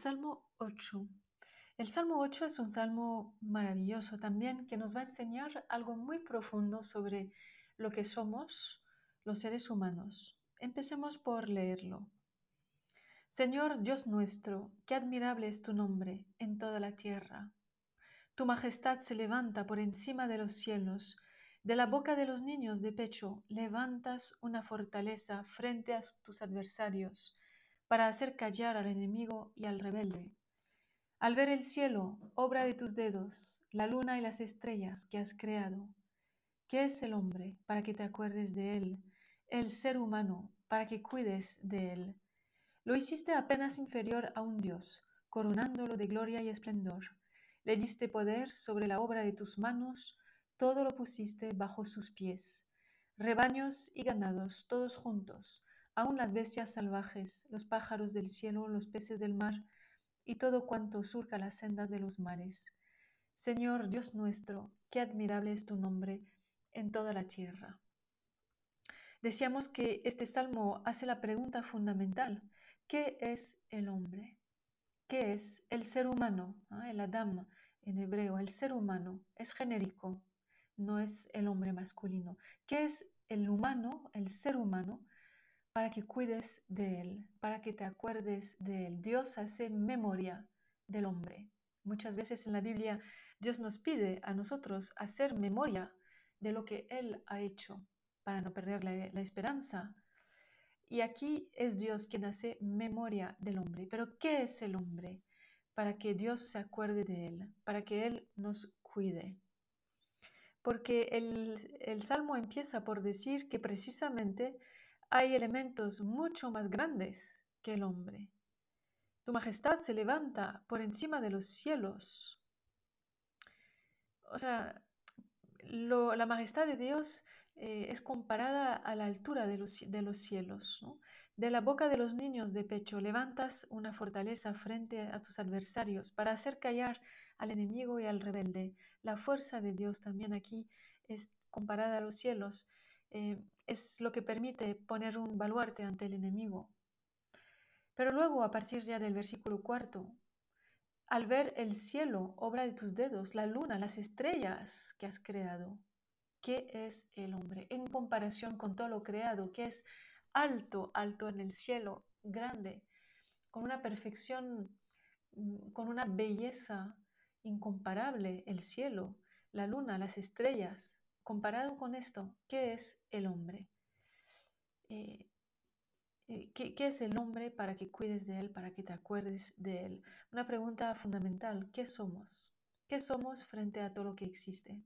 Salmo 8. El Salmo 8 es un salmo maravilloso también que nos va a enseñar algo muy profundo sobre lo que somos los seres humanos. Empecemos por leerlo. Señor Dios nuestro, qué admirable es tu nombre en toda la tierra. Tu majestad se levanta por encima de los cielos. De la boca de los niños de pecho levantas una fortaleza frente a tus adversarios para hacer callar al enemigo y al rebelde. Al ver el cielo, obra de tus dedos, la luna y las estrellas que has creado. ¿Qué es el hombre para que te acuerdes de él? El ser humano para que cuides de él. Lo hiciste apenas inferior a un dios, coronándolo de gloria y esplendor. Le diste poder sobre la obra de tus manos, todo lo pusiste bajo sus pies. Rebaños y ganados, todos juntos, aun las bestias salvajes, los pájaros del cielo, los peces del mar, y todo cuanto surca las sendas de los mares. Señor Dios nuestro, qué admirable es tu nombre en toda la tierra. Decíamos que este salmo hace la pregunta fundamental, ¿qué es el hombre? ¿Qué es el ser humano? ¿Ah? El Adam en hebreo, el ser humano, es genérico, no es el hombre masculino. ¿Qué es el humano, el ser humano? Para que cuides de Él, para que te acuerdes de Él. Dios hace memoria del hombre. Muchas veces en la Biblia Dios nos pide a nosotros hacer memoria de lo que Él ha hecho para no perder la, esperanza. Y aquí es Dios quien hace memoria del hombre. Pero ¿qué es el hombre? Para que Dios se acuerde de Él, para que Él nos cuide. Porque el, el Salmo empieza por decir que precisamente hay elementos mucho más grandes que el hombre. Tu majestad se levanta por encima de los cielos. O sea, lo, la majestad de Dios eh, es comparada a la altura de los, cielos. De la boca de los niños de pecho levantas una fortaleza frente a tus adversarios para hacer callar al enemigo y al rebelde. La fuerza de Dios también aquí es comparada a los cielos. Eh, es lo que permite poner un baluarte ante el enemigo. Pero luego, a partir ya del versículo cuarto, al ver el cielo, obra de tus dedos, la luna, las estrellas que has creado, ¿qué es el hombre en comparación con todo lo creado, que es alto, alto en el cielo, grande, con una perfección, mm, con una belleza incomparable, el cielo, la luna, las estrellas, comparado con esto, ¿qué es el hombre? Eh, eh, ¿qué, ¿Qué es el hombre para que cuides de él, para que te acuerdes de él? Una pregunta fundamental, ¿qué somos? ¿Qué somos frente a todo lo que existe?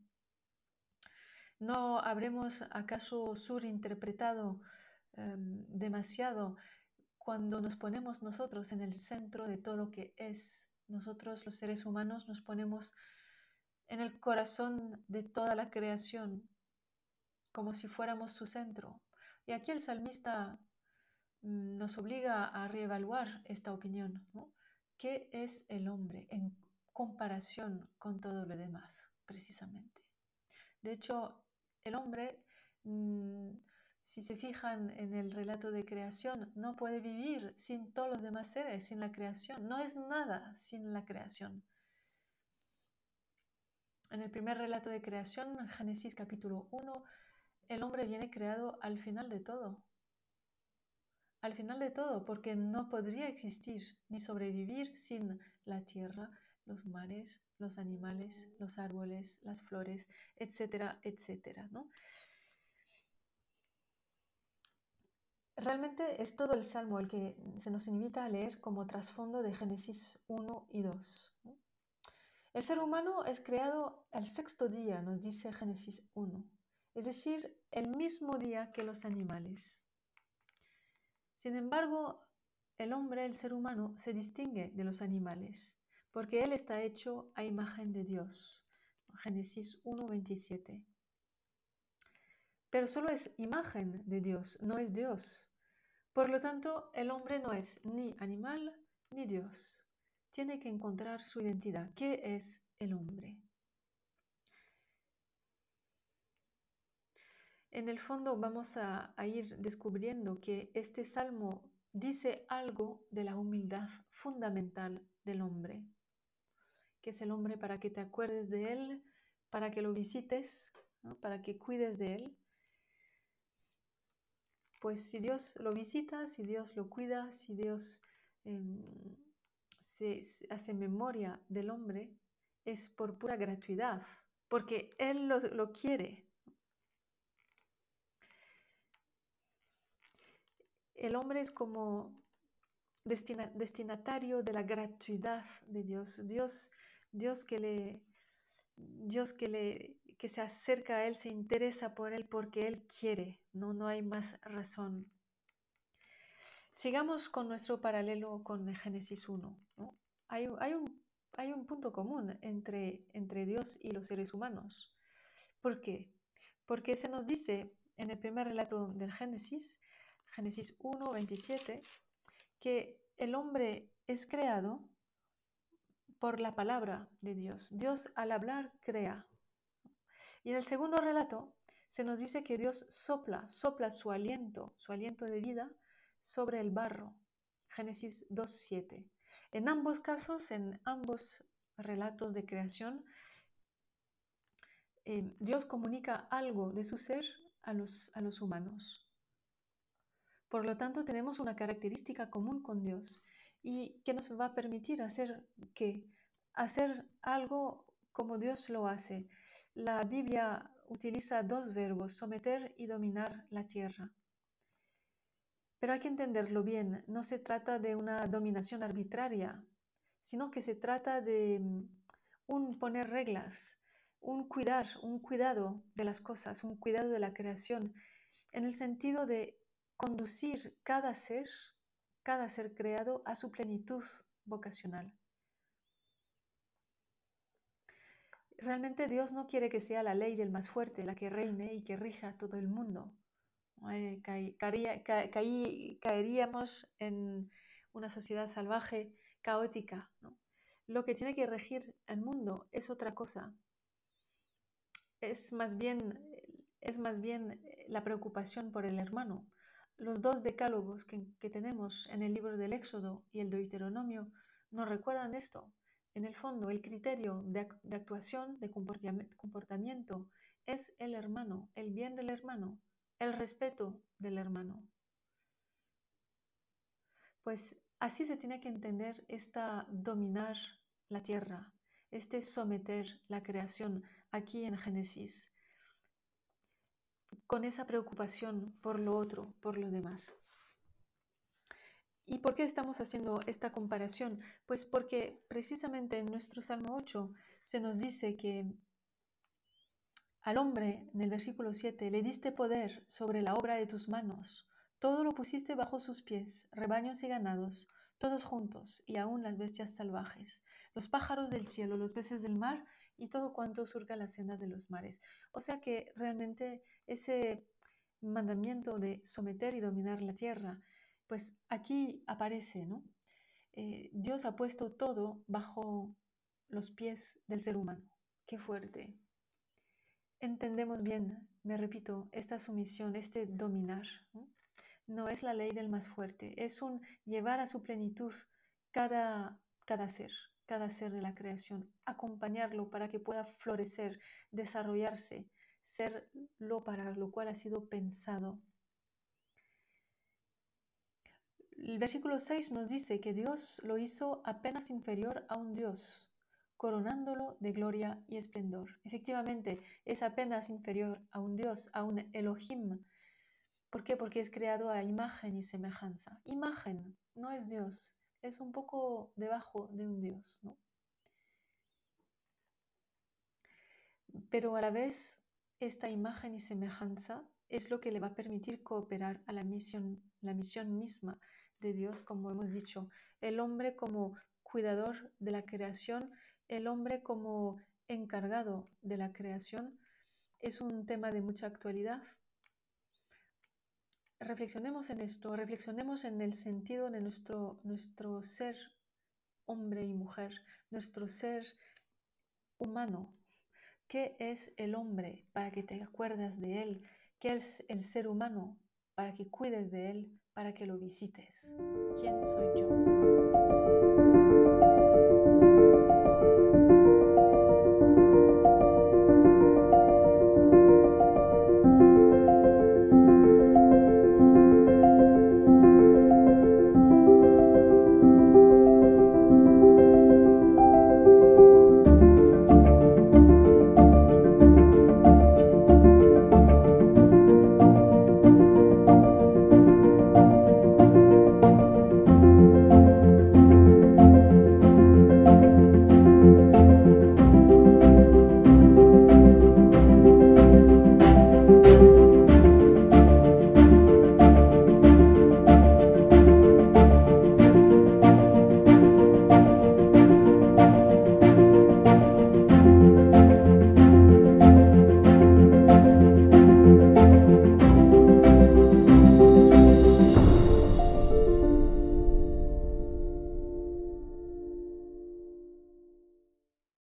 ¿No habremos acaso surinterpretado um, demasiado cuando nos ponemos nosotros en el centro de todo lo que es? Nosotros los seres humanos nos ponemos en el corazón de toda la creación, como si fuéramos su centro. Y aquí el salmista mm, nos obliga a reevaluar esta opinión. ¿Qué es el hombre en comparación con todo lo demás, precisamente? De hecho, el hombre, mmm, si se fijan en el relato de creación, no puede vivir sin todos los demás seres, sin la creación. No es nada sin la creación. En el primer relato de creación, en Génesis capítulo 1, el hombre viene creado al final de todo. Al final de todo, porque no podría existir ni sobrevivir sin la tierra, los mares, los animales, los árboles, las flores, etcétera, etcétera. ¿no? Realmente es todo el Salmo el que se nos invita a leer como trasfondo de Génesis 1 y 2. ¿no? El ser humano es creado el sexto día, nos dice Génesis 1, es decir, el mismo día que los animales. Sin embargo, el hombre, el ser humano, se distingue de los animales, porque él está hecho a imagen de Dios. Génesis 1.27. Pero solo es imagen de Dios, no es Dios. Por lo tanto, el hombre no es ni animal ni Dios tiene que encontrar su identidad. ¿Qué es el hombre? En el fondo vamos a, ir descubriendo que este salmo dice algo de la humildad fundamental del hombre, que es el hombre para que te acuerdes de él, para que lo visites, para que cuides de él. Pues si Dios lo visita, si Dios lo cuida, si Dios em, se, hace memoria del hombre, es por pura gratuidad, porque Él lo quiere. El hombre es como destinatario de la gratuidad de Dios. Dios, Dios que le, Dios que le, que se acerca a él, se interesa por él porque él quiere. No, no hay más razón. Sigamos con nuestro paralelo con Génesis 1. Hay, hay, un, hay, un, punto común entre, entre Dios y los seres humanos. ¿Por qué? Porque se nos dice en el primer relato del Génesis Génesis 1, 27, que el hombre es creado por la palabra de Dios. Dios al hablar crea. Y en el segundo relato se nos dice que Dios sopla, sopla su aliento, su aliento de vida sobre el barro. Génesis 2.7. En ambos casos, en ambos relatos de creación, eh, Dios comunica algo de su ser a los, a los humanos. Por lo tanto, tenemos una característica común con Dios y que nos va a permitir hacer que hacer algo como Dios lo hace. La Biblia utiliza dos verbos, someter y dominar la tierra. Pero hay que entenderlo bien, no se trata de una dominación arbitraria, sino que se trata de mm, un poner reglas, un cuidar, un cuidado de las cosas, un cuidado de la creación, en el sentido de conducir cada ser, cada ser creado a su plenitud vocacional. Realmente Dios no quiere que sea la ley del más fuerte la que reine y que rija todo el mundo. Eh, caeríamos en una sociedad salvaje, caótica. Lo que tiene que regir el mundo es otra cosa. Es más bien, es más bien la preocupación por el hermano, los dos decálogos que, tenemos en el libro del Éxodo y el Deuteronomio nos recuerdan esto. En el fondo, el criterio de, actuación, de comportamiento, es el hermano, el bien del hermano, el respeto del hermano. Pues así se tiene que entender esta dominar la tierra, este someter la creación aquí en Génesis con esa preocupación por lo otro, por lo demás. ¿Y por qué estamos haciendo esta comparación? Pues porque precisamente en nuestro Salmo 8 se nos dice que al hombre, en el versículo 7, le diste poder sobre la obra de tus manos, todo lo pusiste bajo sus pies, rebaños y ganados, todos juntos, y aún las bestias salvajes, los pájaros del cielo, los peces del mar y todo cuanto surca las sendas de los mares. O sea que realmente ese mandamiento de someter y dominar la tierra, pues aquí aparece, ¿no? Eh, Dios ha puesto todo bajo los pies del ser humano. Qué fuerte. Entendemos bien, me repito, esta sumisión, este dominar. ¿no? es la ley del más fuerte, es un llevar a su plenitud cada, cada ser, cada ser de la creación, acompañarlo para que pueda florecer, desarrollarse, ser lo para lo cual ha sido pensado. El versículo 6 nos dice que Dios lo hizo apenas inferior a un Dios, coronándolo de gloria y esplendor. Efectivamente, es apenas inferior a un Dios, a un Elohim. ¿Por qué? Porque es creado a imagen y semejanza. Imagen, no es Dios es un poco debajo de un Dios, ¿no? Pero a la vez, esta imagen y semejanza es lo que le va a permitir cooperar a la misión, la misión misma de Dios, como hemos dicho, el hombre como cuidador de la creación, el hombre como encargado de la creación, es un tema de mucha actualidad reflexionemos en esto, reflexionemos en el sentido de nuestro, nuestro ser hombre y mujer, nuestro ser humano. ¿Qué es el hombre para que te acuerdas de él? ¿Qué es el ser humano para que cuides de él, para que lo visites. ¿Quién soy yo?